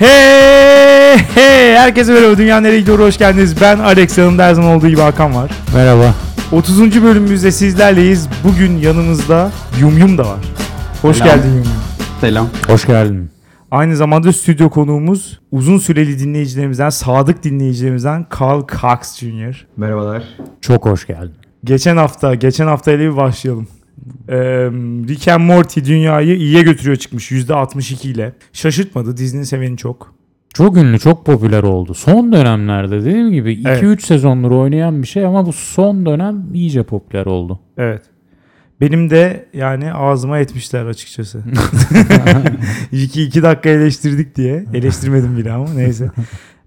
Hey hey herkese merhaba Dünya Nereye Gidiyor hoş geldiniz. Ben Alex yanımda her zaman olduğu gibi Hakan var. Merhaba. 30. bölümümüzde sizlerleyiz. Bugün yanımızda Yum Yum da var. Hoş Selam. geldin Yum Yum. Selam. Hoş geldin. Aynı zamanda stüdyo konuğumuz uzun süreli dinleyicilerimizden, sadık dinleyicilerimizden Carl Cox Jr. Merhabalar. Çok hoş geldin. Geçen hafta, geçen hafta ile bir başlayalım. Ee, Rick and Morty dünyayı iyiye götürüyor çıkmış %62 ile. Şaşırtmadı. Disney seveni çok. Çok ünlü, çok popüler oldu. Son dönemlerde dediğim gibi 2-3 Evet. sezondur oynayan bir şey ama bu son dönem iyice popüler oldu. Evet. Benim de yani ağzıma etmişler açıkçası. iki, iki dakika eleştirdik diye. Eleştirmedim bile ama neyse.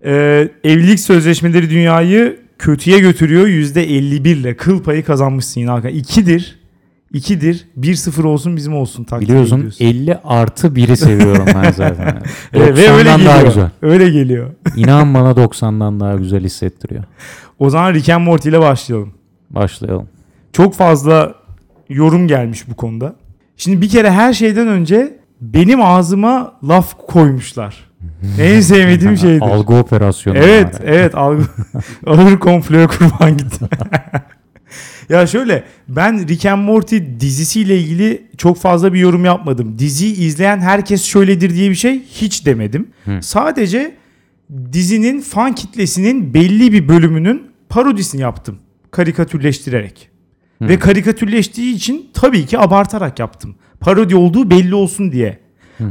Ee, evlilik sözleşmeleri dünyayı kötüye götürüyor. %51 ile kıl payı kazanmışsın yine. İkidir. İkidir. 1-0 olsun bizim olsun. takdir Biliyorsun ediyorsun. 50 artı 1'i seviyorum ben zaten. Ee, ve öyle 90'dan geliyor. daha güzel. Öyle geliyor. İnan bana 90'dan daha güzel hissettiriyor. O zaman Rick and Morty ile başlayalım. Başlayalım. Çok fazla yorum gelmiş bu konuda. Şimdi bir kere her şeyden önce benim ağzıma laf koymuşlar. en sevmediğim şeydir. Algı operasyonu. Evet, var. evet. Algı, ağır komploya kurban gitti. ya şöyle ben Rick and Morty dizisiyle ilgili çok fazla bir yorum yapmadım. Diziyi izleyen herkes şöyledir diye bir şey hiç demedim. Hı. Sadece dizinin fan kitlesinin belli bir bölümünün parodisini yaptım. Karikatürleştirerek. Hı. Ve karikatürleştiği için tabii ki abartarak yaptım. Parodi olduğu belli olsun diye.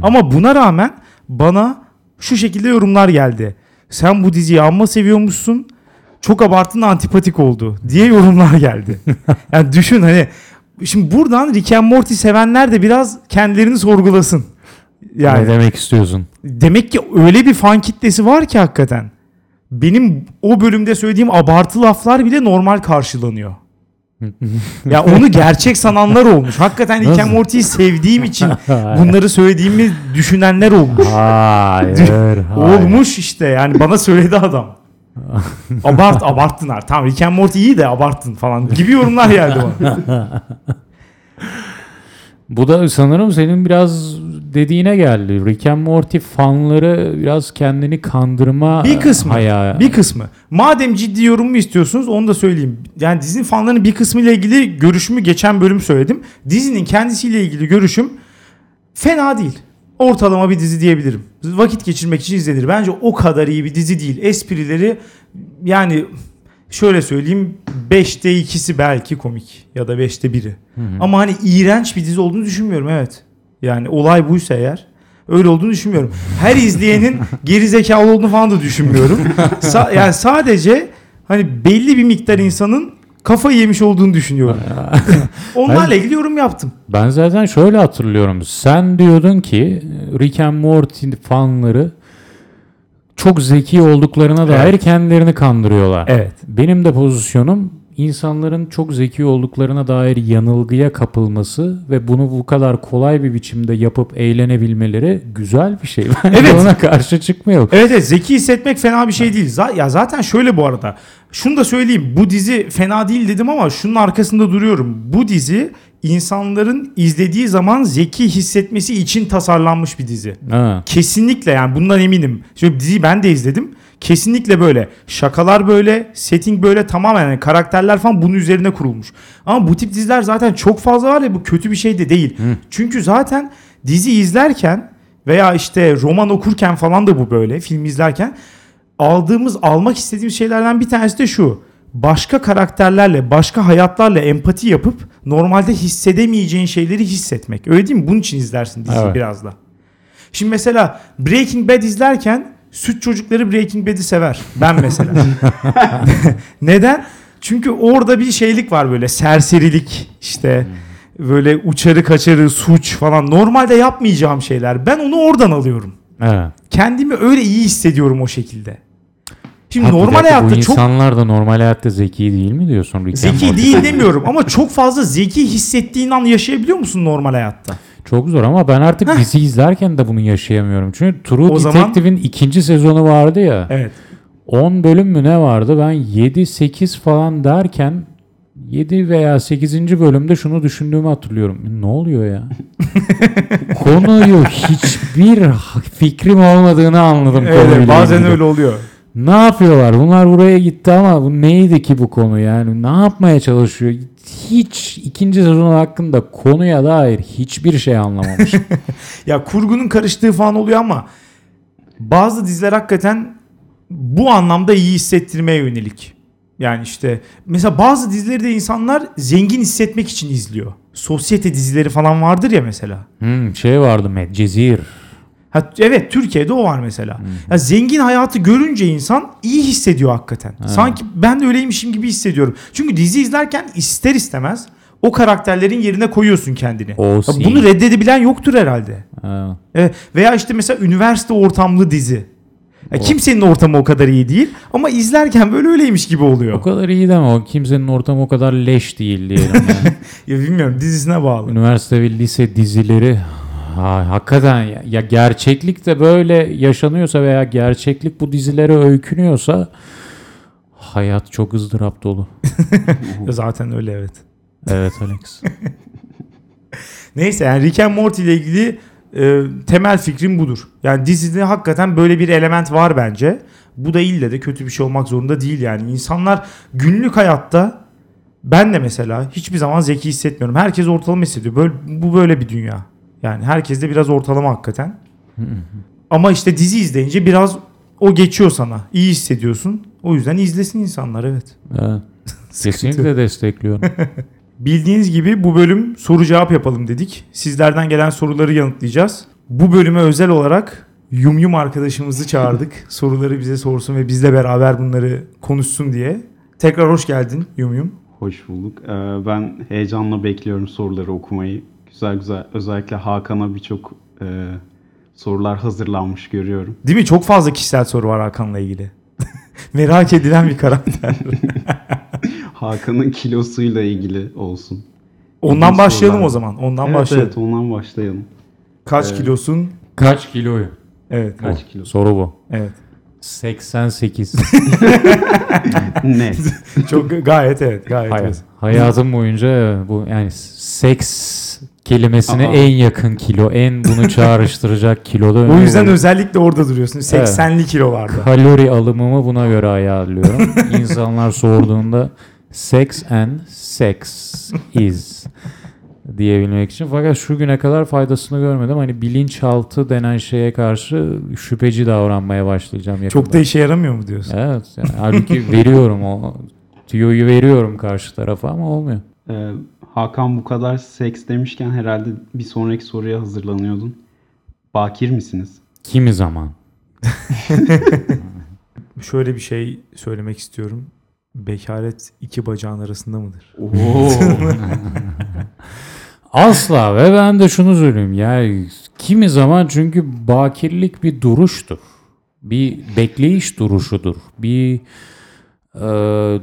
Ama buna rağmen bana şu şekilde yorumlar geldi. Sen bu diziyi amma seviyormuşsun. Çok abarttın antipatik oldu diye yorumlar geldi. yani düşün hani şimdi buradan Rick and Morty sevenler de biraz kendilerini sorgulasın. Yani Ne demek istiyorsun? demek ki öyle bir fan kitlesi var ki hakikaten. Benim o bölümde söylediğim abartı laflar bile normal karşılanıyor. ya onu gerçek sananlar olmuş. Hakikaten Rick and? Morty'yi sevdiğim için bunları söylediğimi düşünenler olmuş. Hayır, hayır. Olmuş işte yani bana söyledi adam. Abart abarttın artık. Tamam Rick and Morty iyi de abarttın falan gibi yorumlar geldi bana. Bu da sanırım senin biraz dediğine geldi. Rick and Morty fanları biraz kendini kandırma Bir kısmı. haya- Bir kısmı. Madem ciddi yorum istiyorsunuz onu da söyleyeyim. Yani dizinin fanlarının bir kısmı ile ilgili görüşümü geçen bölüm söyledim. Dizinin kendisiyle ilgili görüşüm fena değil. Ortalama bir dizi diyebilirim. Vakit geçirmek için izlenir. Bence o kadar iyi bir dizi değil. Esprileri yani şöyle söyleyeyim 5'te 2'si belki komik ya da 5'te 1'i. Ama hani iğrenç bir dizi olduğunu düşünmüyorum evet. Yani olay buysa eğer öyle olduğunu düşünmüyorum. Her izleyenin geri zekalı olduğunu falan da düşünmüyorum. Sa- yani sadece hani belli bir miktar insanın kafayı yemiş olduğunu düşünüyorum. Onlarla ilgili yorum yaptım. Ben zaten şöyle hatırlıyorum. Sen diyordun ki Rick and Morty fanları çok zeki olduklarına dair Evet. kendilerini kandırıyorlar. Evet. Benim de pozisyonum insanların çok zeki olduklarına dair yanılgıya kapılması ve bunu bu kadar kolay bir biçimde yapıp eğlenebilmeleri güzel bir şey. Ben Evet. ona karşı çıkmıyorum. Evet, evet zeki hissetmek fena bir şey değil. Z- ya zaten şöyle bu arada. Şunu da söyleyeyim. Bu dizi fena değil dedim ama şunun arkasında duruyorum. Bu dizi insanların izlediği zaman zeki hissetmesi için tasarlanmış bir dizi. Ha. Kesinlikle yani bundan eminim. Şimdi diziyi ben de izledim. Kesinlikle böyle. Şakalar böyle, setting böyle tamamen yani karakterler falan bunun üzerine kurulmuş. Ama bu tip diziler zaten çok fazla var ya bu kötü bir şey de değil. Çünkü zaten dizi izlerken veya işte roman okurken falan da bu böyle film izlerken aldığımız almak istediğimiz şeylerden bir tanesi de şu. Başka karakterlerle, başka hayatlarla empati yapıp normalde hissedemeyeceğin şeyleri hissetmek. Öyle değil mi? Bunun için izlersin diziyi Evet. biraz da. Şimdi mesela Breaking Bad izlerken süt çocukları Breaking Bad'i sever. Ben mesela. Neden? Çünkü orada bir şeylik var böyle serserilik işte böyle uçarı kaçarı suç falan normalde yapmayacağım şeyler. Ben onu oradan alıyorum. Evet. Kendimi öyle iyi hissediyorum o şekilde. Şimdi Ha, bir normal dakika, hayatta bu çok insanlar da normal hayatta zeki değil mi diyorsun Rick zeki değil demiyorum ama çok fazla zeki hissettiğin an yaşayabiliyor musun normal hayatta? Çok zor ama ben artık Heh. dizi izlerken de bunu yaşayamıyorum. Çünkü True O zaman- Detective'in ikinci sezonu vardı ya. Evet. 10 bölüm mü ne vardı? Ben 7-8 falan derken 7 veya 8. bölümde şunu düşündüğümü hatırlıyorum. Ne oluyor ya? Konuyu hiçbir fikrim olmadığını anladım. Evet, bazen ilgili. öyle oluyor. Ne yapıyorlar? Bunlar buraya gitti ama bu neydi ki bu konu yani? Ne yapmaya çalışıyor? Hiç ikinci sezon hakkında konuya dair hiçbir şey anlamamış. Ya kurgunun karıştığı falan oluyor ama bazı diziler hakikaten bu anlamda iyi hissettirmeye yönelik. Yani işte mesela bazı dizileri de insanlar zengin hissetmek için izliyor. Sosyete dizileri falan vardır ya mesela. hmm, şey vardı Medcezir. Ha, evet Türkiye'de o var mesela. Ya zengin hayatı görünce insan iyi hissediyor hakikaten. Sanki ben de öyleymişim gibi hissediyorum. Çünkü dizi izlerken ister istemez o karakterlerin yerine koyuyorsun kendini. O Ya bunu reddedebilen yoktur herhalde. Ha. Evet. Veya işte mesela üniversite ortamlı dizi. Ya O- kimsenin ortamı o kadar iyi değil ama izlerken böyle öyleymiş gibi oluyor. O kadar iyi deme o kimsenin ortamı o kadar leş değil diyelim. yani. Ya bilmiyorum dizisine bağlı. Üniversite ve lise dizileri ha, hakikaten ya, ya gerçeklik de böyle yaşanıyorsa veya gerçeklik bu dizilere öykünüyorsa hayat çok ızdırap dolu. Zaten öyle evet. Evet Alex. Neyse yani Rick and Morty ile ilgili e, temel fikrim budur. Yani dizide hakikaten böyle bir element var bence. Bu da ille de kötü bir şey olmak zorunda değil yani. İnsanlar günlük hayatta ben de mesela hiçbir zaman zeki hissetmiyorum. Herkes ortalama hissediyor. Böyle, bu böyle bir dünya. Yani herkes de biraz ortalama hakikaten. Ama işte dizi izleyince biraz o geçiyor sana. İyi hissediyorsun. O yüzden izlesin insanlar evet. Evet. Kesinlikle destekliyorum. Bildiğiniz gibi bu bölüm soru cevap yapalım dedik. Sizlerden gelen soruları yanıtlayacağız. Bu bölüme özel olarak Yum Yum arkadaşımızı çağırdık. Soruları bize sorsun ve bizle beraber bunları konuşsun diye. Tekrar hoş geldin Yum Yum. Hoş bulduk. Ee, Ben heyecanla bekliyorum soruları okumayı. Güzel güzel. Özellikle Hakan'a birçok e, sorular hazırlanmış görüyorum. Değil mi? Çok fazla kişisel soru var Hakan'la ilgili. Merak edilen bir karakter. Hakan'ın kilosuyla ilgili olsun. Ondan İlginç başlayalım sorular. o zaman. Ondan evet, başlayalım. evet ondan başlayalım. Kaç Evet. kilosun? Kaç kiloyu? Evet. Kaç kilo? Soru bu. Evet. 88. Net. Çok gayet evet. Gayet Hay- evet. hayatım boyunca bu yani seks kelimesine Aa. en yakın kilo, en bunu çağrıştıracak kiloda. O yüzden koyuyorum. özellikle orada duruyorsun. 80'li kilolarda. kalori alımımı buna göre ayarlıyorum. İnsanlar sorduğunda sex and sex is diyebilmek için. Fakat şu güne kadar faydasını görmedim. Hani bilinçaltı denen şeye karşı şüpheci davranmaya başlayacağım yakında. Çok da işe yaramıyor mu diyorsun? Evet. Yani halbuki veriyorum o tüyoyu veriyorum karşı tarafa ama olmuyor. Ee, Hakan bu kadar seks demişken herhalde bir sonraki soruya hazırlanıyordun. Bakir misiniz? Kimi zaman. Şöyle bir şey söylemek istiyorum. Bekaret iki bacağın arasında mıdır? Oo. Asla ve ben de şunu söyleyeyim ya kimi zaman çünkü bakirlik bir duruştur. Bir bekleyiş duruşudur. Bir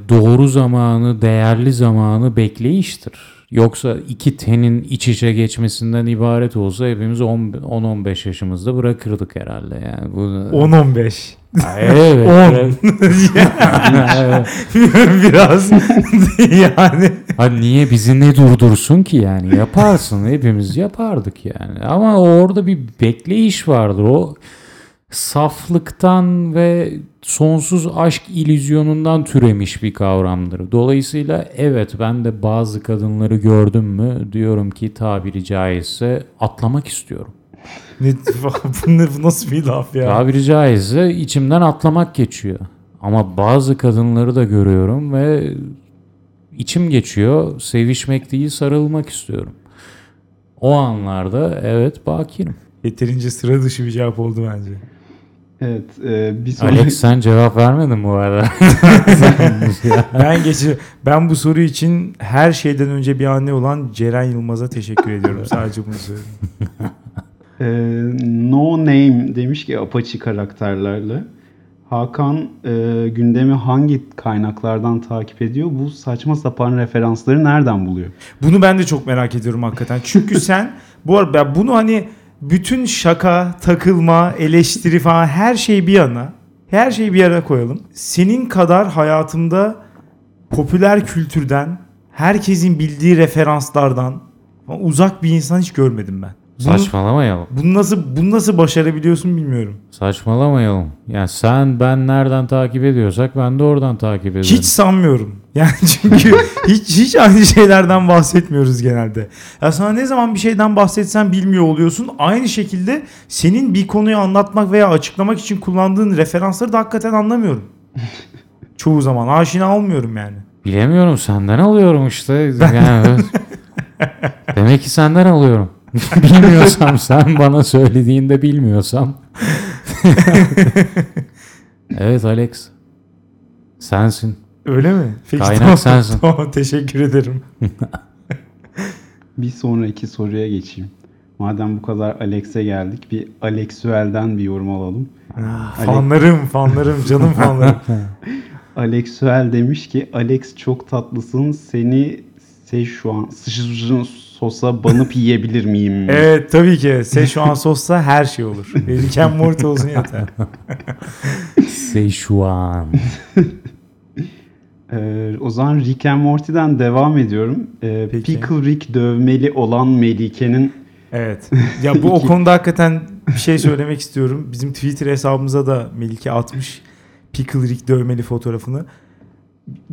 doğru zamanı, değerli zamanı bekleyiştir. Yoksa iki tenin iç içe geçmesinden ibaret olsa hepimiz 10-15 yaşımızda bırakırdık herhalde. Yani bu 10-15. evet. 10. evet. Biraz yani. Ha niye bizi ne durdursun ki yani yaparsın hepimiz yapardık yani ama orada bir bekleyiş vardır o saflıktan ve sonsuz aşk ilüzyonundan türemiş bir kavramdır. Dolayısıyla evet ben de bazı kadınları gördüm mü diyorum ki tabiri caizse atlamak istiyorum. Ne, bu, nasıl bir laf ya? Tabiri caizse içimden atlamak geçiyor. Ama bazı kadınları da görüyorum ve içim geçiyor. Sevişmek değil sarılmak istiyorum. O anlarda evet bakirim. Yeterince sıra dışı bir cevap oldu bence. Evet. e, bir sonraki... Alex sen cevap vermedin bu arada. Ben geçi ben bu soru için her şeyden önce bir anne olan Ceren Yılmaz'a teşekkür ediyorum. Sadece bunu söyleyeyim. Ee, no Name demiş ki Apache karakterlerle. Hakan e, gündemi hangi kaynaklardan takip ediyor? Bu saçma sapan referansları nereden buluyor? Bunu ben de çok merak ediyorum hakikaten. Çünkü sen bu arada bunu hani bütün şaka, takılma, eleştiri falan her şeyi bir yana her şeyi bir yana koyalım. Senin kadar hayatımda popüler kültürden herkesin bildiği referanslardan uzak bir insan hiç görmedim ben. Bunu, Saçmalamayalım. bunu nasıl bunu nasıl başarabiliyorsun bilmiyorum. Saçmalamayalım. Yani sen ben nereden takip ediyorsak ben de oradan takip ederim. Hiç sanmıyorum. Yani çünkü hiç hiç aynı şeylerden bahsetmiyoruz genelde. Ya sana ne zaman bir şeyden bahsetsen bilmiyor oluyorsun. Aynı şekilde senin bir konuyu anlatmak veya açıklamak için kullandığın referansları da hakikaten anlamıyorum. Çoğu zaman aşina olmuyorum yani. Bilemiyorum senden alıyorum işte. Yani, demek ki senden alıyorum. Bilmiyorsam sen bana söylediğinde bilmiyorsam. evet Alex. Sensin. Öyle mi? Peki, Kaynak tamam, sensin. Tamam teşekkür ederim. Bir sonraki soruya geçeyim. Madem bu kadar Alex'e geldik bir Alexuel'den bir yorum alalım. fanlarım fanlarım canım fanlarım. Alexuel demiş ki Alex çok tatlısın seni Szechuan sıçrın sosa banıp yiyebilir miyim? evet tabii ki. Szechuan sosla her şey olur. Rick and Morty olsun yeter. Szechuan. Ee, o zaman Rick and Morty'den devam ediyorum. Ee, Peki. Pickle Rick dövmeli olan Melike'nin Evet. Ya bu o konuda hakikaten bir şey söylemek istiyorum. Bizim Twitter hesabımıza da Melike atmış Pickle Rick dövmeli fotoğrafını.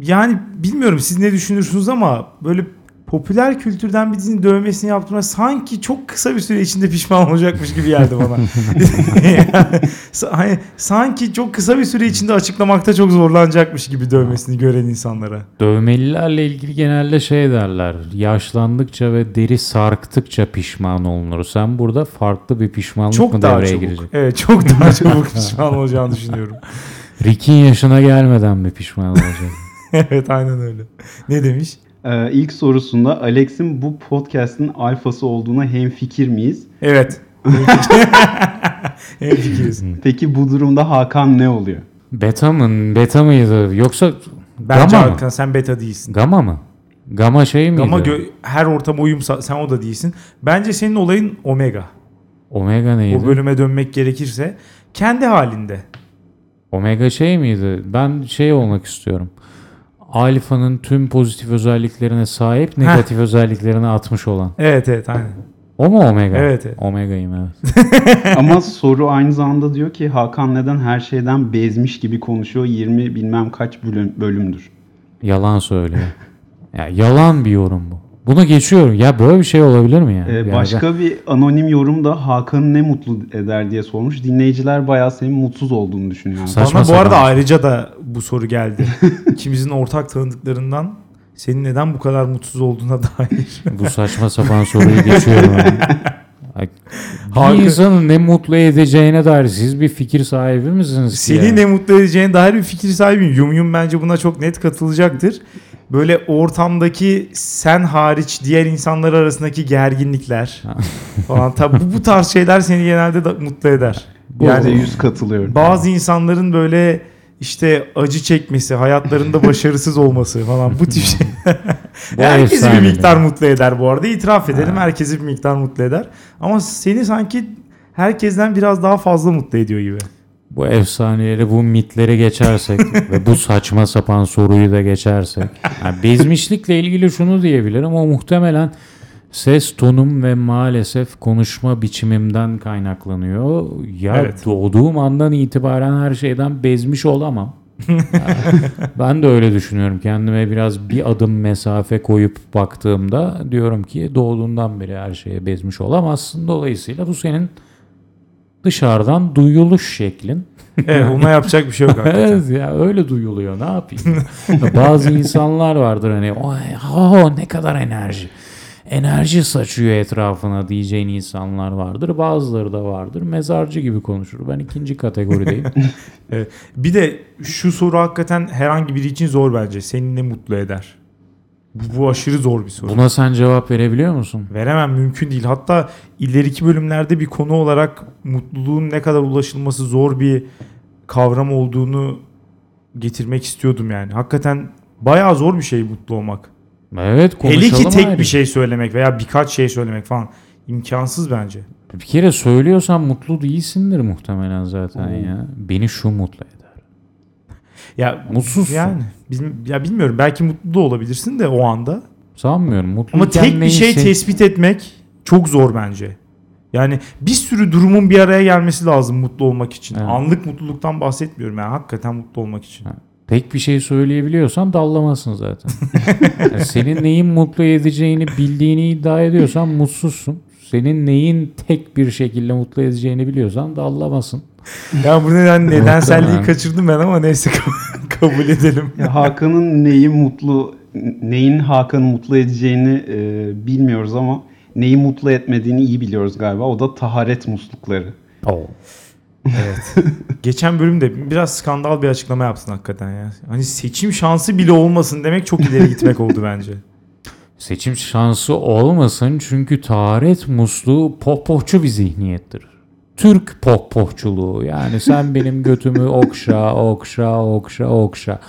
Yani bilmiyorum siz ne düşünürsünüz ama böyle popüler kültürden bir dizinin dövmesini yaptığımda sanki çok kısa bir süre içinde pişman olacakmış gibi geldi bana. Yani hani sanki çok kısa bir süre içinde açıklamakta çok zorlanacakmış gibi dövmesini gören insanlara. Dövmelilerle ilgili genelde şey derler. Yaşlandıkça ve deri sarktıkça pişman olunur. Sen burada farklı bir pişmanlık Çok mı daha devreye çabuk. girecek? Evet çok daha çabuk pişman olacağını düşünüyorum. Rick'in yaşına gelmeden mi pişman olacak? evet aynen öyle. Ne demiş? Ee, ilk sorusunda Alex'in bu podcast'in alfası olduğuna hemfikir miyiz? Evet. en fikiriz. Peki bu durumda Hakan ne oluyor? Beta mı? Beta mıydı? Yoksa Bence Gamma mı? Hakan sen beta değilsin. Gamma mı? Gamma şey miydi? Ama gö- her ortama uyum sa- sen o da değilsin. Bence senin olayın Omega. Omega neydi? O bölüme dönmek gerekirse kendi halinde. Omega şey miydi? Ben şey olmak istiyorum. Alfa'nın tüm pozitif özelliklerine sahip, negatif özelliklerini atmış olan. Evet evet aynen. O mu Omega? Evet, evet. Omega'yım evet. Ama soru aynı zamanda diyor ki Hakan neden her şeyden bezmiş gibi konuşuyor 20 bilmem kaç bölüm, bölümdür. Yalan söylüyor. Ya yalan bir yorum bu. Bunu geçiyorum. Ya böyle bir şey olabilir mi yani? Ee, Yani başka bir anonim yorum da Hakan'ı ne mutlu eder diye sormuş. Dinleyiciler bayağı senin mutsuz olduğunu düşünüyor. Sa- Saçma Bana bu arada sapan. ayrıca da bu soru geldi. İkimizin ortak tanıdıklarından senin neden bu kadar mutsuz olduğuna dair. bu saçma sapan soruyu geçiyorum. Hakan- Bir insanın ne mutlu edeceğine dair siz bir fikir sahibi misiniz? ki Seni ya? ne mutlu edeceğine dair bir fikir sahibiyim. Yum Yum bence buna çok net katılacaktır. Böyle ortamdaki sen hariç diğer insanlar arasındaki gerginlikler falan. Tabi bu, bu tarz şeyler seni genelde da mutlu eder. Yani yüz katılıyorum. bazı insanların böyle işte acı çekmesi, hayatlarında başarısız olması falan bu tip şey. Herkesi bir miktar mutlu eder bu arada. İtiraf edelim herkesi bir miktar mutlu eder. Ama seni sanki herkesten biraz daha fazla mutlu ediyor gibi. Bu efsaneleri, bu mitleri geçersek ve bu saçma sapan soruyu da geçersek. Yani bezmişlikle ilgili şunu diyebilirim. O muhtemelen ses tonum ve maalesef konuşma biçimimden kaynaklanıyor. Ya Evet. doğduğum andan itibaren her şeyden bezmiş olamam. Ben de öyle düşünüyorum. Kendime biraz bir adım mesafe koyup baktığımda diyorum ki doğduğundan beri her şeye bezmiş olamazsın. Dolayısıyla bu senin dışarıdan duyuluş şeklin. Evet ona yapacak bir şey yok hakikaten. Evet ya öyle duyuluyor ne yapayım. Bazı insanlar vardır hani "Oy, oh, ne kadar enerji. Enerji saçıyor etrafına diyeceğin insanlar vardır. Bazıları da vardır. Mezarcı gibi konuşur. Ben ikinci kategorideyim. Evet. Bir de şu soru hakikaten herhangi biri için zor bence. Seni ne mutlu eder? Bu, aşırı zor bir soru. Buna sen cevap verebiliyor musun? Veremem mümkün değil. Hatta ileriki bölümlerde bir konu olarak mutluluğun ne kadar ulaşılması zor bir kavram olduğunu getirmek istiyordum yani. Hakikaten bayağı zor bir şey mutlu olmak. Evet konuşalım Hele ki tek ayrı. bir şey söylemek veya birkaç şey söylemek falan imkansız bence. Bir kere söylüyorsan mutlu değilsindir muhtemelen zaten ya. Beni şu mutlu. Ya Mutsuzsun. Yani bizim ya bilmiyorum belki mutlu da olabilirsin de o anda. Sanmıyorum. Ama Mutluyken tek bir şey sen- tespit etmek çok zor bence. Yani bir sürü durumun bir araya gelmesi lazım mutlu olmak için. Evet. Anlık mutluluktan bahsetmiyorum yani hakikaten mutlu olmak için. Tek bir şey söyleyebiliyorsan dallamasın zaten. Yani senin neyin mutlu edeceğini bildiğini iddia ediyorsan mutsuzsun. Senin neyin tek bir şekilde mutlu edeceğini biliyorsan dallamasın. Ya bu neden nedenselliği kaçırdım ben ama neyse kabul edelim. Ya Hakan'ın neyi mutlu, neyin Hakan'ı mutlu edeceğini e, bilmiyoruz ama neyi mutlu etmediğini iyi biliyoruz galiba. O da taharet muslukları. Evet. Geçen bölümde biraz skandal bir açıklama yaptın hakikaten ya. Hani seçim şansı bile olmasın demek çok ileri gitmek oldu bence. Seçim şansı olmasın çünkü taharet musluğu pohpohçu bir zihniyettir. Türk pohpohçuluğu yani sen benim götümü okşa okşa okşa okşa.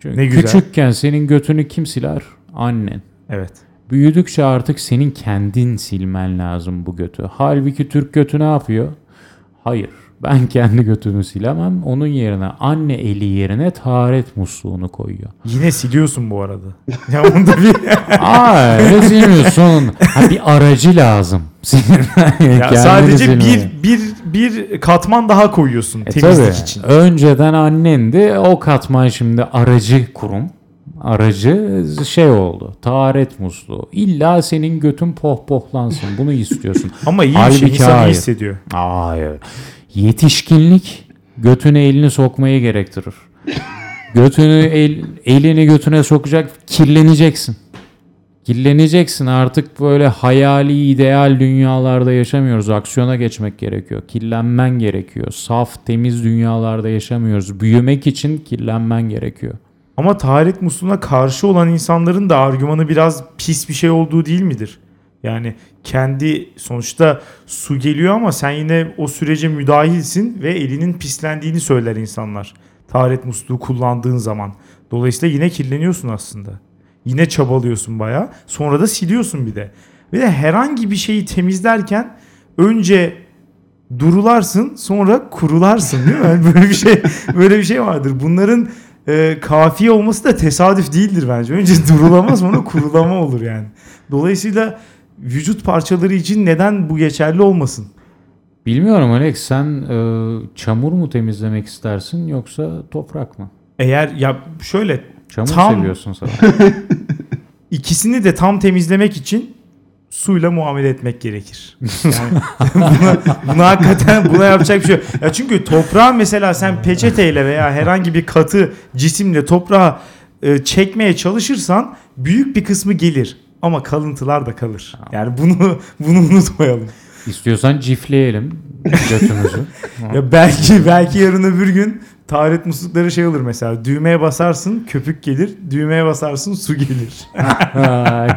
Çünkü Ne güzel. küçükken senin götünü kim siler? Annen. Evet. Büyüdükçe artık senin kendin silmen lazım bu götü. Halbuki Türk götü ne yapıyor? Hayır. Ben kendi götümü silemem. Onun yerine anne eli yerine taharet musluğunu koyuyor. Yine siliyorsun bu arada. Ya onda bir Aa öyle silmiyorsun. Ha, bir aracı lazım. ya sadece bir bir bir katman daha koyuyorsun E temizlik tabii. için. Önceden annendi. O katman şimdi aracı kurum. Aracı şey oldu. Taharet musluğu. İlla senin götün pohpohlansın. Bunu istiyorsun. Ama iyi bir şey insan iyi hissediyor. Hayır. Yetişkinlik götüne elini sokmayı gerektirir. Götünü el, elini götüne sokacak kirleneceksin. Kirleneceksin artık böyle hayali ideal dünyalarda yaşamıyoruz. Aksiyona geçmek gerekiyor. Kirlenmen gerekiyor. Saf temiz dünyalarda yaşamıyoruz. Büyümek için kirlenmen gerekiyor. Ama taharet musluğuna karşı olan insanların da argümanı biraz pis bir şey olduğu değil midir? Yani kendi sonuçta su geliyor ama sen yine o sürece müdahilsin ve elinin pislendiğini söyler insanlar. Taharet musluğu kullandığın zaman. Dolayısıyla yine kirleniyorsun aslında. Yine çabalıyorsun bayağı. Sonra da siliyorsun bir de. Ve de herhangi bir şeyi temizlerken önce durularsın sonra kurularsın değil mi? Yani böyle bir şey böyle bir şey vardır. Bunların e, kafiye olması da tesadüf değildir bence. Önce durulama sonra kurulama olur yani. Dolayısıyla vücut parçaları için neden bu geçerli olmasın? Bilmiyorum Alex sen e, çamur mu temizlemek istersin yoksa toprak mı? Eğer ya şöyle Çamur Tam- seviyorsun sen. ikisini de tam temizlemek için suyla muamele etmek gerekir. Yani buna, buna hakikaten buna yapacak bir şey yok. Ya çünkü toprağı mesela sen peçeteyle veya herhangi bir katı cisimle toprağı e, çekmeye çalışırsan büyük bir kısmı gelir ama kalıntılar da kalır. Yani bunu bunu unutmayalım. İstiyorsan cifleyelim götümüzü. Ya belki belki yarın öbür gün taharet muslukları şey olur mesela düğmeye basarsın köpük gelir düğmeye basarsın su gelir.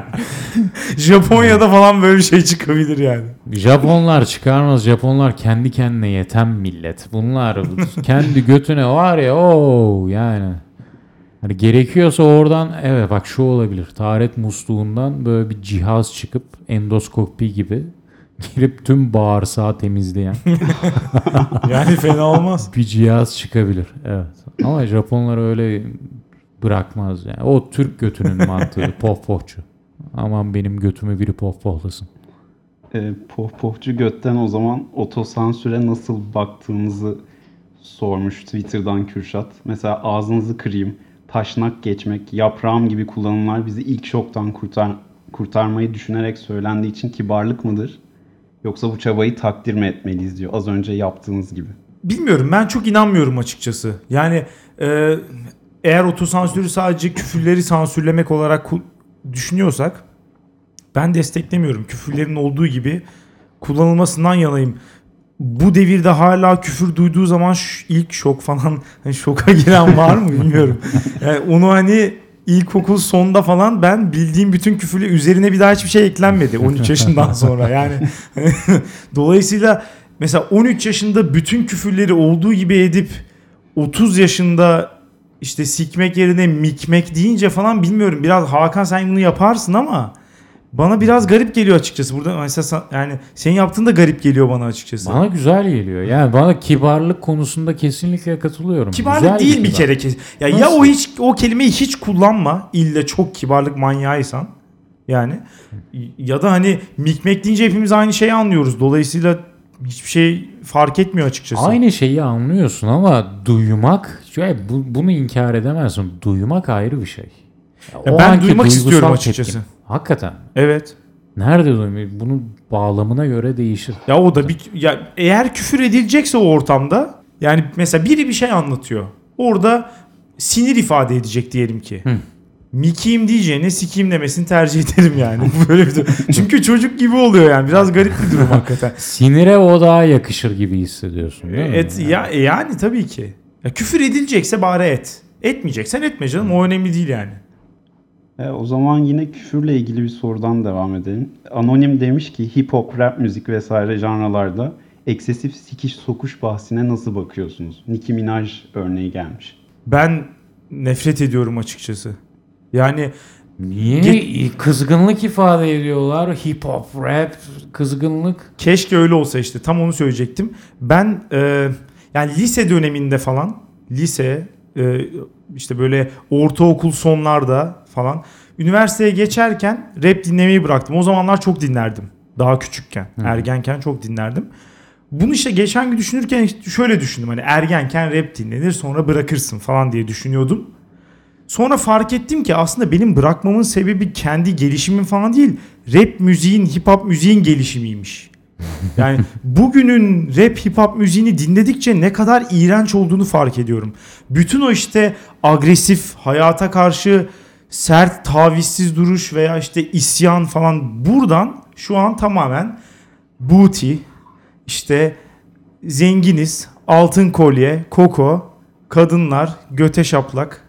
Japonya'da falan böyle bir şey çıkabilir yani. Japonlar çıkarmaz. Japonlar kendi kendine yeten millet. Bunlar kendi götüne var ya o yani. Hani gerekiyorsa oradan evet bak şu olabilir. Taharet musluğundan böyle bir cihaz çıkıp endoskopi gibi girip tüm bağırsağı temizleyen Yani fena olmaz. bir cihaz çıkabilir. Evet. Ama Japonlar öyle bırakmaz yani. O Türk götünün mantığı pohpohçu. Aman benim götümü biri pohpohlasın. E, pohpohçu götten o zaman otosansüre nasıl baktığınızı sormuş Twitter'dan Kürşat. Mesela ağzınızı kırayım, taşnak geçmek, yaprağım gibi kullanımlar bizi ilk şoktan kurtar kurtarmayı düşünerek söylendiği için kibarlık mıdır? Yoksa bu çabayı takdir mi etmeliyiz diyor. Az önce yaptığınız gibi. Bilmiyorum ben çok inanmıyorum açıkçası. Yani e, eğer otosansürü sadece küfürleri sansürlemek olarak düşünüyorsak ben desteklemiyorum. Küfürlerin olduğu gibi kullanılmasından yanayım. Bu devirde hala küfür duyduğu zaman ilk şok falan hani şoka giren var mı bilmiyorum. Yani onu hani ilkokul sonunda falan ben bildiğim bütün küfürle üzerine bir daha hiçbir şey eklenmedi 13 yaşından sonra. Yani dolayısıyla mesela 13 yaşında bütün küfürleri olduğu gibi edip 30 yaşında işte sikmek yerine mikmek deyince falan bilmiyorum. Biraz Hakan sen bunu yaparsın ama bana biraz garip geliyor açıkçası. Burada mesela yani senin yaptığın da garip geliyor bana açıkçası. Bana güzel geliyor. Yani bana kibarlık konusunda kesinlikle katılıyorum. Kibarlık Güzel değil bir kibar. kere. kes- Ya ya Nasıl? o hiç o kelimeyi hiç kullanma. İlle çok kibarlık manyağıysan. Yani ya da hani mikmek deyince hepimiz aynı şeyi anlıyoruz. Dolayısıyla hiçbir şey fark etmiyor açıkçası. Aynı şeyi anlıyorsun ama duymak, bu, bunu inkar edemezsin. Duymak ayrı bir şey. Ya O ben duymak istiyorum açıkçası. tepkin. Hakikaten. Evet. Nerede duymak? Bunun bağlamına göre değişir. Ya o da bir ya eğer küfür edilecekse o ortamda yani mesela biri bir şey anlatıyor. Orada sinir ifade edecek diyelim ki. Hı. Mikiyim diyeceğine sikiyim demesini tercih ederim yani. Böyle bir durum. Çünkü çocuk gibi oluyor yani. Biraz garip bir durum hakikaten. Sinire o daha yakışır gibi hissediyorsun değil mi? Et, ya, e, yani tabii ki. Ya küfür edilecekse bari et. Etmeyeceksen etme canım. O önemli değil yani. E, o zaman yine küfürle ilgili bir sorudan devam edelim. Anonim demiş ki hip hop, rap müzik vesaire janralarda eksesif sikiş sokuş bahsine nasıl bakıyorsunuz? Nicki Minaj örneği gelmiş. Ben nefret ediyorum açıkçası. Yani Niye kızgınlık ifade ediyorlar? Hip hop, rap, kızgınlık. Keşke öyle olsa işte tam onu söyleyecektim. Ben e, yani lise döneminde falan lise e, işte böyle ortaokul sonlarda falan üniversiteye geçerken rap dinlemeyi bıraktım. O zamanlar çok dinlerdim. Daha küçükken, ergenken çok dinlerdim. Bunu işte geçen gün düşünürken şöyle düşündüm. Hani ergenken rap dinlenir sonra bırakırsın falan diye düşünüyordum. Sonra fark ettim ki aslında benim bırakmamın sebebi kendi gelişimim falan değil. Rap müziğin, hip hop müziğin gelişimiymiş. Yani bugünün rap hip hop müziğini dinledikçe ne kadar iğrenç olduğunu fark ediyorum. Bütün o işte agresif, hayata karşı sert, tavizsiz duruş veya işte isyan falan buradan şu an tamamen booty, işte zenginiz, altın kolye, koko, kadınlar, göte şaplak,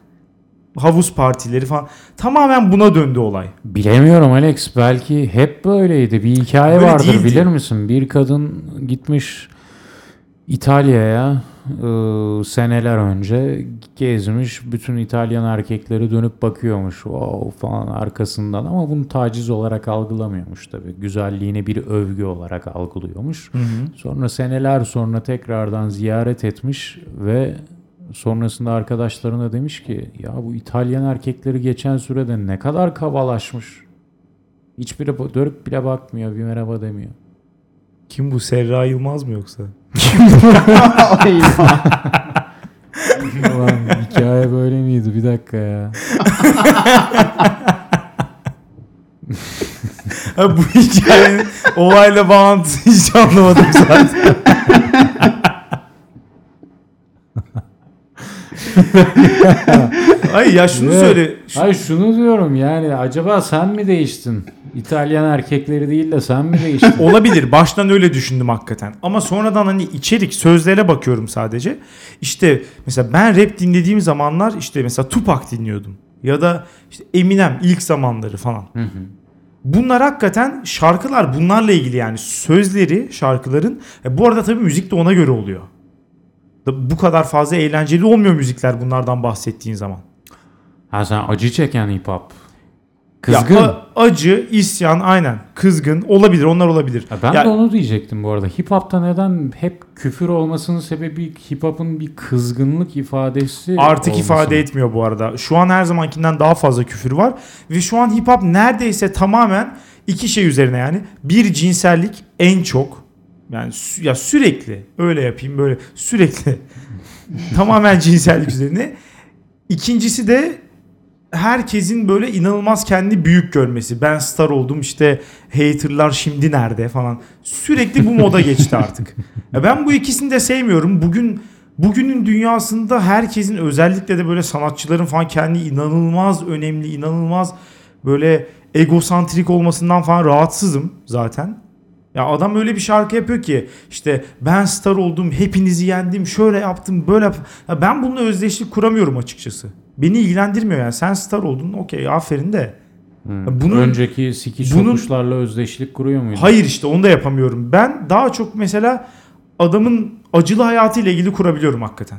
havuz partileri falan tamamen buna döndü olay. Bilemiyorum Alex. Belki hep böyleydi. Bir hikaye Böyle vardır değildi. bilir misin? Bir kadın gitmiş İtalya'ya e, seneler önce gezmiş. Bütün İtalyan erkekleri dönüp bakıyormuş. Wow falan arkasından ama bunu taciz olarak algılamıyormuş tabii. Güzelliğini bir övgü olarak algılıyormuş. Sonra seneler sonra tekrardan ziyaret etmiş ve sonrasında arkadaşlarına demiş ki ya bu İtalyan erkekleri geçen sürede ne kadar kabalaşmış. Hiçbiri dönüp bile bakmıyor, bir merhaba demiyor. Kim bu Serra Yılmaz mı yoksa? Ulan hikaye böyle miydi? Bir dakika ya. Ha, bu hikayenin olayla bağlantısı hiç anlamadım zaten. Ay ya şunu Evet. söyle. Şu- Hayır şunu diyorum yani acaba sen mi değiştin? İtalyan erkekleri değil de sen mi değiştin? Olabilir. Baştan öyle düşündüm hakikaten. Ama sonradan hani içerik, sözlere bakıyorum sadece. İşte mesela ben rap dinlediğim zamanlar işte mesela Tupac dinliyordum. Ya da işte Eminem ilk zamanları falan. Bunlar hakikaten şarkılar bunlarla ilgili yani sözleri şarkıların. E bu arada tabii müzik de ona göre oluyor. Bu kadar fazla eğlenceli olmuyor müzikler bunlardan bahsettiğin zaman. ha sen acı çeken hip hop. Kızgın. Ya, acı, isyan aynen. Kızgın olabilir onlar olabilir. Ha, ben Ya- de onu diyecektim bu arada. Hip hop'ta neden hep küfür olmasının sebebi hip hop'un bir kızgınlık ifadesi Artık olması ifade etmiyor bu arada. Şu an her zamankinden daha fazla küfür var. Ve şu an hip hop neredeyse tamamen iki şey üzerine yani. Bir cinsellik en çok. Yani sü- ya sürekli öyle yapayım böyle sürekli. tamamen cinsellik üzerine. İkincisi de herkesin böyle inanılmaz kendi büyük görmesi. Ben star oldum işte haterlar şimdi nerede falan. Sürekli bu moda geçti artık. Ya ben bu ikisini de sevmiyorum. Bugün bugünün dünyasında herkesin özellikle de böyle sanatçıların falan kendi inanılmaz önemli, inanılmaz böyle egosantrik olmasından falan rahatsızım zaten. Ya adam öyle bir şarkı yapıyor ki işte ben star oldum, hepinizi yendim, şöyle yaptım, böyle yaptım. Ya ben bununla özdeşlik kuramıyorum açıkçası. Beni ilgilendirmiyor yani. Sen star oldun, okey aferin de. Hmm. Bunun- Önceki sikiş bunun- sokuşlarla özdeşlik kuruyor muydu? Hayır işte onu da yapamıyorum. Ben daha çok mesela adamın acılı hayatıyla ilgili kurabiliyorum hakikaten.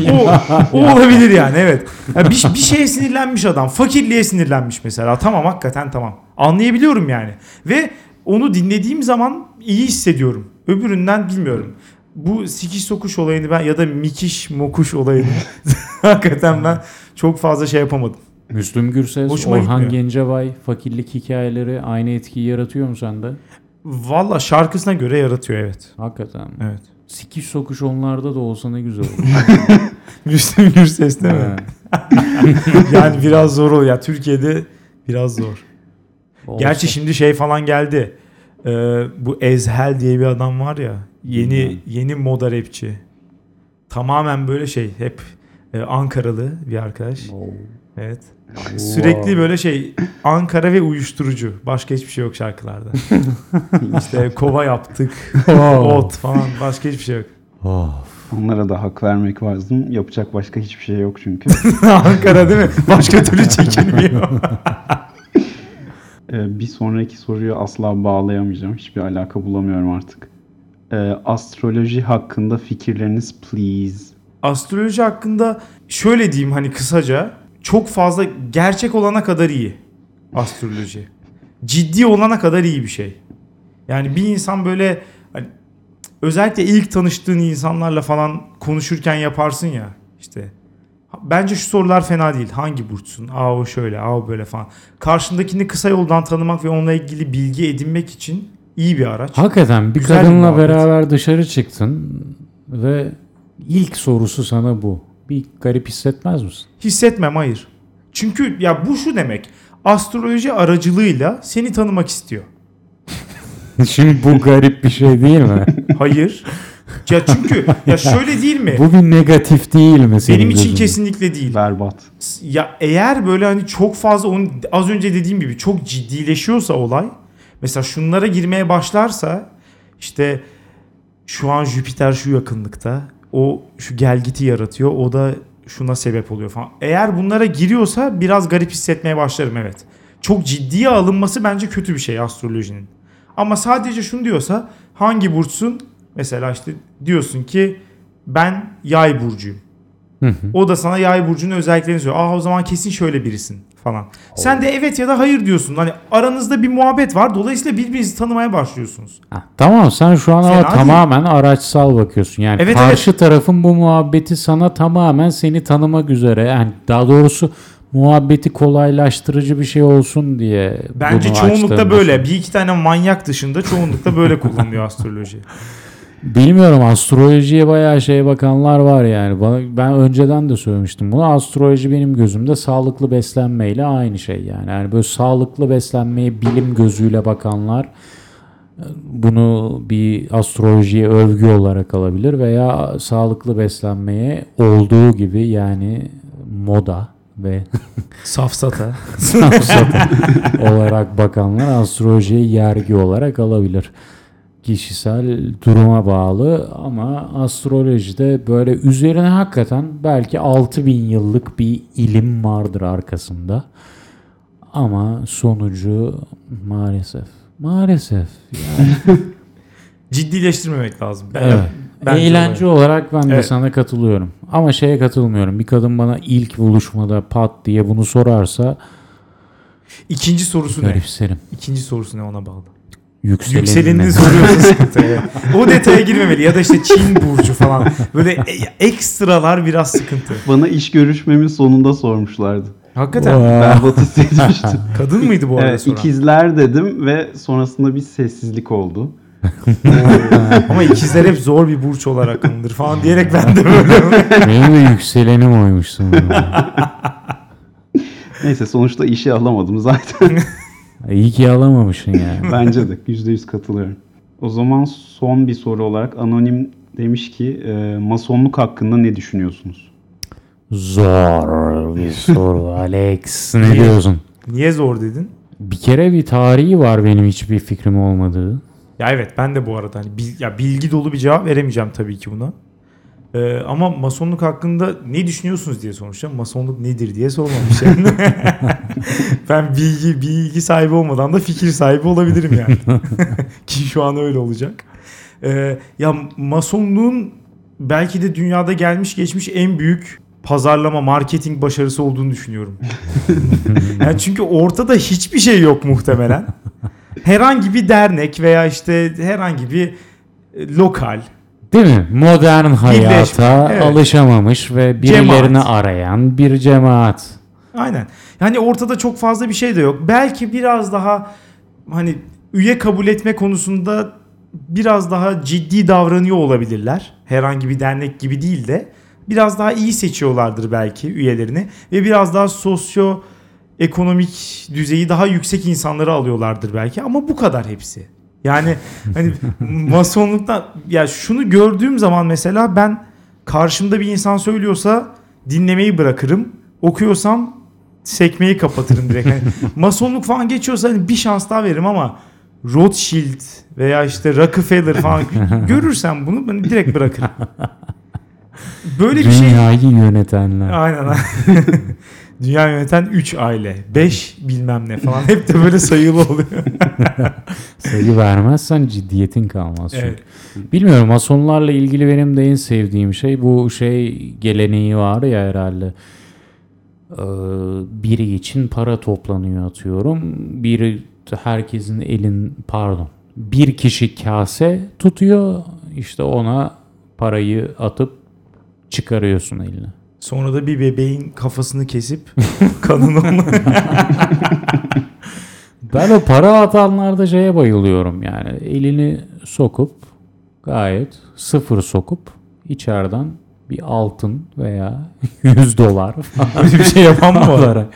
o, o olabilir yani evet. Ya bir, bir şeye sinirlenmiş adam. Fakirliğe sinirlenmiş mesela. Tamam hakikaten tamam. Anlayabiliyorum yani. Ve onu dinlediğim zaman iyi hissediyorum. Öbüründen bilmiyorum. Bu sikiş sokuş olayını ben ya da mikiş mokuş olayını hakikaten ben çok fazla şey yapamadım. Müslüm Gürses, Hoşuma Orhan gitmiyor. Gencebay, fakirlik hikayeleri aynı etkiyi yaratıyor mu sende? Valla şarkısına göre yaratıyor evet. Hakikaten. mi? Evet. Sikiş sokuş onlarda da olsa ne güzel olur. Müslüm Gürses değil mi? Yani biraz zor oluyor. Türkiye'de biraz zor. Olsa. Gerçi şimdi şey falan geldi. Ee, bu Ezhel diye bir adam var ya. Yeni Bilmiyorum. yeni moda rapçi. Tamamen böyle şey hep e, Ankaralı bir arkadaş. Oo. Evet. Wow. Sürekli böyle şey Ankara ve uyuşturucu. Başka hiçbir şey yok şarkılarda. işte kova yaptık. ot falan başka hiçbir şey yok. Of. Onlara da hak vermek lazım. Yapacak başka hiçbir şey yok çünkü. Ankara değil mi? Başka türlü çekilmiyor. Ee, bir sonraki soruyu asla bağlayamayacağım. Hiçbir alaka bulamıyorum artık. Ee, astroloji hakkında fikirleriniz please. Astroloji hakkında şöyle diyeyim hani kısaca çok fazla gerçek olana kadar iyi astroloji. Ciddi olana kadar iyi bir şey. Yani bir insan böyle hani özellikle ilk tanıştığın insanlarla falan konuşurken yaparsın ya işte bence şu sorular fena değil. Hangi burçsun? Aa o şöyle, aa o böyle falan. Karşındakini kısa yoldan tanımak ve onunla ilgili bilgi edinmek için iyi bir araç. Hakikaten bir Güzel bir kadınla muhabbet. beraber dışarı çıktın ve ilk sorusu sana bu. Bir garip hissetmez misin? Hissetmem hayır. Çünkü ya bu şu demek. Astroloji aracılığıyla seni tanımak istiyor. Şimdi bu garip bir şey değil mi? Hayır. Ya çünkü ya şöyle değil mi? bu bir negatif değil mi senin Benim için gözünde? kesinlikle değil. Berbat. Ya eğer böyle hani çok fazla onun az önce dediğim gibi çok ciddileşiyorsa olay mesela şunlara girmeye başlarsa işte şu an Jüpiter şu yakınlıkta o şu gelgiti yaratıyor o da şuna sebep oluyor falan. Eğer bunlara giriyorsa biraz garip hissetmeye başlarım evet. Çok ciddiye alınması bence kötü bir şey astrolojinin. Ama sadece şunu diyorsa hangi burçsun? Mesela işte diyorsun ki ben yay burcuyum. Hı hı. O da sana yay burcunun özelliklerini söylüyor. Aa o zaman kesin şöyle birisin falan. Sen de evet ya da hayır diyorsun. Hani aranızda bir muhabbet var. Dolayısıyla birbirinizi tanımaya başlıyorsunuz. Ha, tamam sen şu an ama Fena değil. tamamen araçsal bakıyorsun. Yani Evet, karşı tarafın bu muhabbeti sana tamamen seni tanımak üzere. Yani daha doğrusu muhabbeti kolaylaştırıcı bir şey olsun diye. Bence açtığını böyle. Bir iki tane manyak dışında çoğunlukla böyle kullanılıyor astroloji. Bilmiyorum astrolojiye bayağı şeye bakanlar var yani. Ben önceden de söylemiştim bunu. Astroloji benim gözümde sağlıklı beslenmeyle aynı şey yani. Yani böyle sağlıklı beslenmeye bilim gözüyle bakanlar bunu bir astrolojiye övgü olarak alabilir veya sağlıklı beslenmeye olduğu gibi yani moda ve Safsata. safsata olarak bakanlar astrolojiye yergi olarak alabilir. Kişisel duruma bağlı ama astrolojide böyle üzerine hakikaten belki 6000 yıllık bir ilim vardır arkasında. Ama sonucu maalesef maalesef yani Ciddileştirmemek lazım. Ben, evet. Eğlence olarak ben de Evet. sana katılıyorum. Ama şeye katılmıyorum. Bir kadın bana ilk buluşmada pat diye bunu sorarsa İkinci sorusu ne? İkinci sorusu ne ona bağlı. Yükselenine. Yükselenini soruyorsun. O detaya girmemeli ya da işte Çin burcu falan. Böyle e- ekstralar biraz sıkıntı. Bana iş görüşmemin sonunda sormuşlardı. Hakikaten. Vay. Berbat hissetmiştim. Kadın mıydı bu arada evet, soran? ikizler dedim ve sonrasında bir sessizlik oldu. Ama ikizler hep zor bir burç olarak anılır falan diyerek ben de böyle. Benim de yükselenim oymuş sanırım. Neyse sonuçta işi alamadım zaten. İyi ki alamamışsın yani. Bence de %100 katılıyorum. O zaman son bir soru olarak anonim demiş ki e, masonluk hakkında ne düşünüyorsunuz? Zor bir soru Alex. Ne Niye? diyorsun? Niye zor dedin? Bir kere bir tarihi var benim hiçbir fikrim olmadığı. Ya evet ben de bu arada hani bil- ya bilgi dolu bir cevap veremeyeceğim tabii ki buna. Ee, ama masonluk hakkında ne düşünüyorsunuz diye sormuşlar. Masonluk nedir diye sormamış yani. ben bilgi bilgi sahibi olmadan da fikir sahibi olabilirim yani. Ki şu an öyle olacak. Ee, ya masonluğun belki de dünyada gelmiş geçmiş en büyük pazarlama, marketing başarısı olduğunu düşünüyorum. yani çünkü ortada hiçbir şey yok muhtemelen. Herhangi bir dernek veya işte herhangi bir lokal Değil mi? Modern hayata evet. alışamamış ve birilerini Cemaat. arayan bir cemaat. Aynen. hani ortada çok fazla bir şey de yok. Belki biraz daha hani üye kabul etme konusunda biraz daha ciddi davranıyor olabilirler. Herhangi bir dernek gibi değil de biraz daha iyi seçiyorlardır belki üyelerini ve biraz daha sosyo ekonomik düzeyi daha yüksek insanları alıyorlardır belki ama bu kadar hepsi. Yani hani masonluktan ya şunu gördüğüm zaman mesela ben karşımda bir insan söylüyorsa dinlemeyi bırakırım. Okuyorsam sekmeyi kapatırım direkt. Hani masonluk falan geçiyorsa hani bir şans daha veririm ama Rothschild veya işte Rockefeller falan görürsem bunu ben direkt bırakırım. Böyle bir şey Dünyayı yönetenler. Aynen. Dünya yöneten 3 aile. 5 bilmem ne falan. Hep de böyle sayılı oluyor. Sayı vermezsen ciddiyetin kalmaz. çünkü. Evet. Bilmiyorum masonlarla ilgili benim de en sevdiğim şey bu şey geleneği var ya herhalde. Ee, biri için para toplanıyor atıyorum. Biri herkesin elin pardon. Bir kişi kase tutuyor. işte ona parayı atıp çıkarıyorsun eline. Sonra da bir bebeğin kafasını kesip kanını ona... Ben o para atanlarda şeye bayılıyorum yani. Elini sokup gayet sıfır sokup içeriden bir altın veya 100 dolar falan bir şey yapan mı var?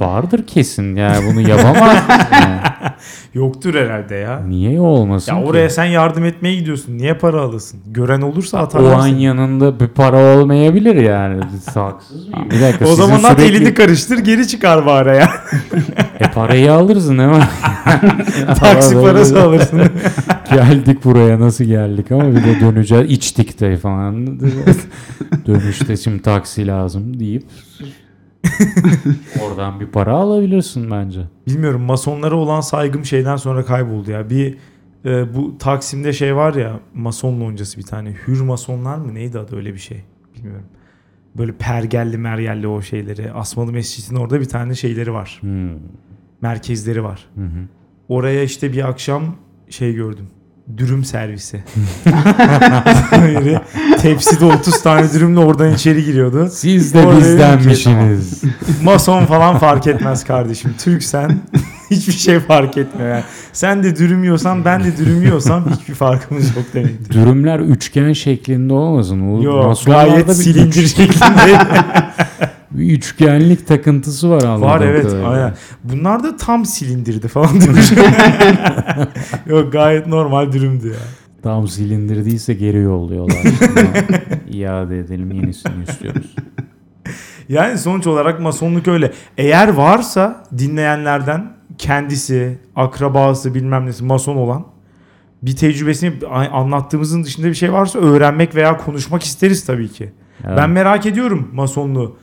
Vardır kesin yani bunu yapamaz. yani. Yoktur herhalde ya. Niye olmasın Ya ki? oraya sen yardım etmeye gidiyorsun. Niye para alırsın? Gören olursa o atarlar an yanında bir para olmayabilir yani. Haksız mıyım? Bir dakika O zaman sürekli- elini karıştır geri çıkar bari ya. E parayı alırsın mi? Taksi parası alırsın. geldik buraya nasıl geldik ama bir de döneceğiz içtik de falan. Dönüşte şimdi taksi lazım deyip oradan bir para alabilirsin bence. Bilmiyorum masonlara olan saygım şeyden sonra kayboldu ya. Bir e, bu Taksim'de şey var ya mason loncası bir tane. Hür masonlar mı neydi adı öyle bir şey. Bilmiyorum. Böyle pergelli mergelli o şeyleri. Asmalı Mescid'in orada bir tane şeyleri var. Hmm. Merkezleri var. Hı hı. Oraya işte bir akşam şey gördüm. Dürüm servisi. Tepside 30 tane dürümle oradan içeri giriyordu. Siz de Oraya bizdenmişsiniz. Mason falan fark etmez kardeşim. Türksen hiçbir şey fark etmiyor yani. Sen de dürüm yiyorsan ben de dürüm yiyorsam hiçbir farkımız yok demektir. Dürümler üçgen şeklinde olmasın. O Yok gayet silindir şeklinde. Bir üçgenlik takıntısı var anladığım Var evet kadarıyla. aynen. Bunlar da tam silindirdi falan demiş. Yok gayet normal dürümdü ya. Tam silindir değilse geri yolluyorlar. İade edelim yenisini istiyoruz. Yani sonuç olarak masonluk öyle. Eğer varsa dinleyenlerden kendisi, akrabası bilmem nesi mason olan bir tecrübesini anlattığımızın dışında bir şey varsa öğrenmek veya konuşmak isteriz tabii ki. Evet. Ben merak ediyorum masonluğu.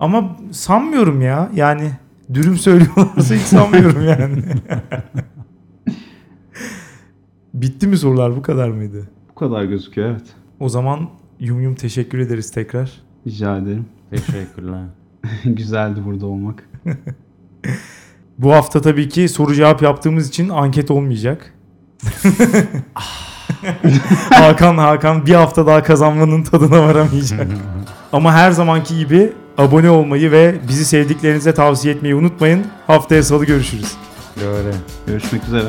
Ama sanmıyorum ya. Yani dürüm söylüyorlarsa hiç sanmıyorum yani. Bitti mi sorular bu kadar mıydı? Bu kadar gözüküyor evet. O zaman Yum Yum teşekkür ederiz tekrar. Rica ederim. Teşekkürler. Güzeldi burada olmak. Bu hafta tabii ki soru cevap yaptığımız için anket olmayacak. Hakan Hakan bir hafta daha kazanmanın tadına varamayacak. Ama her zamanki gibi abone olmayı ve bizi sevdiklerinize tavsiye etmeyi unutmayın. Haftaya salı görüşürüz. Böyle. Görüşmek üzere.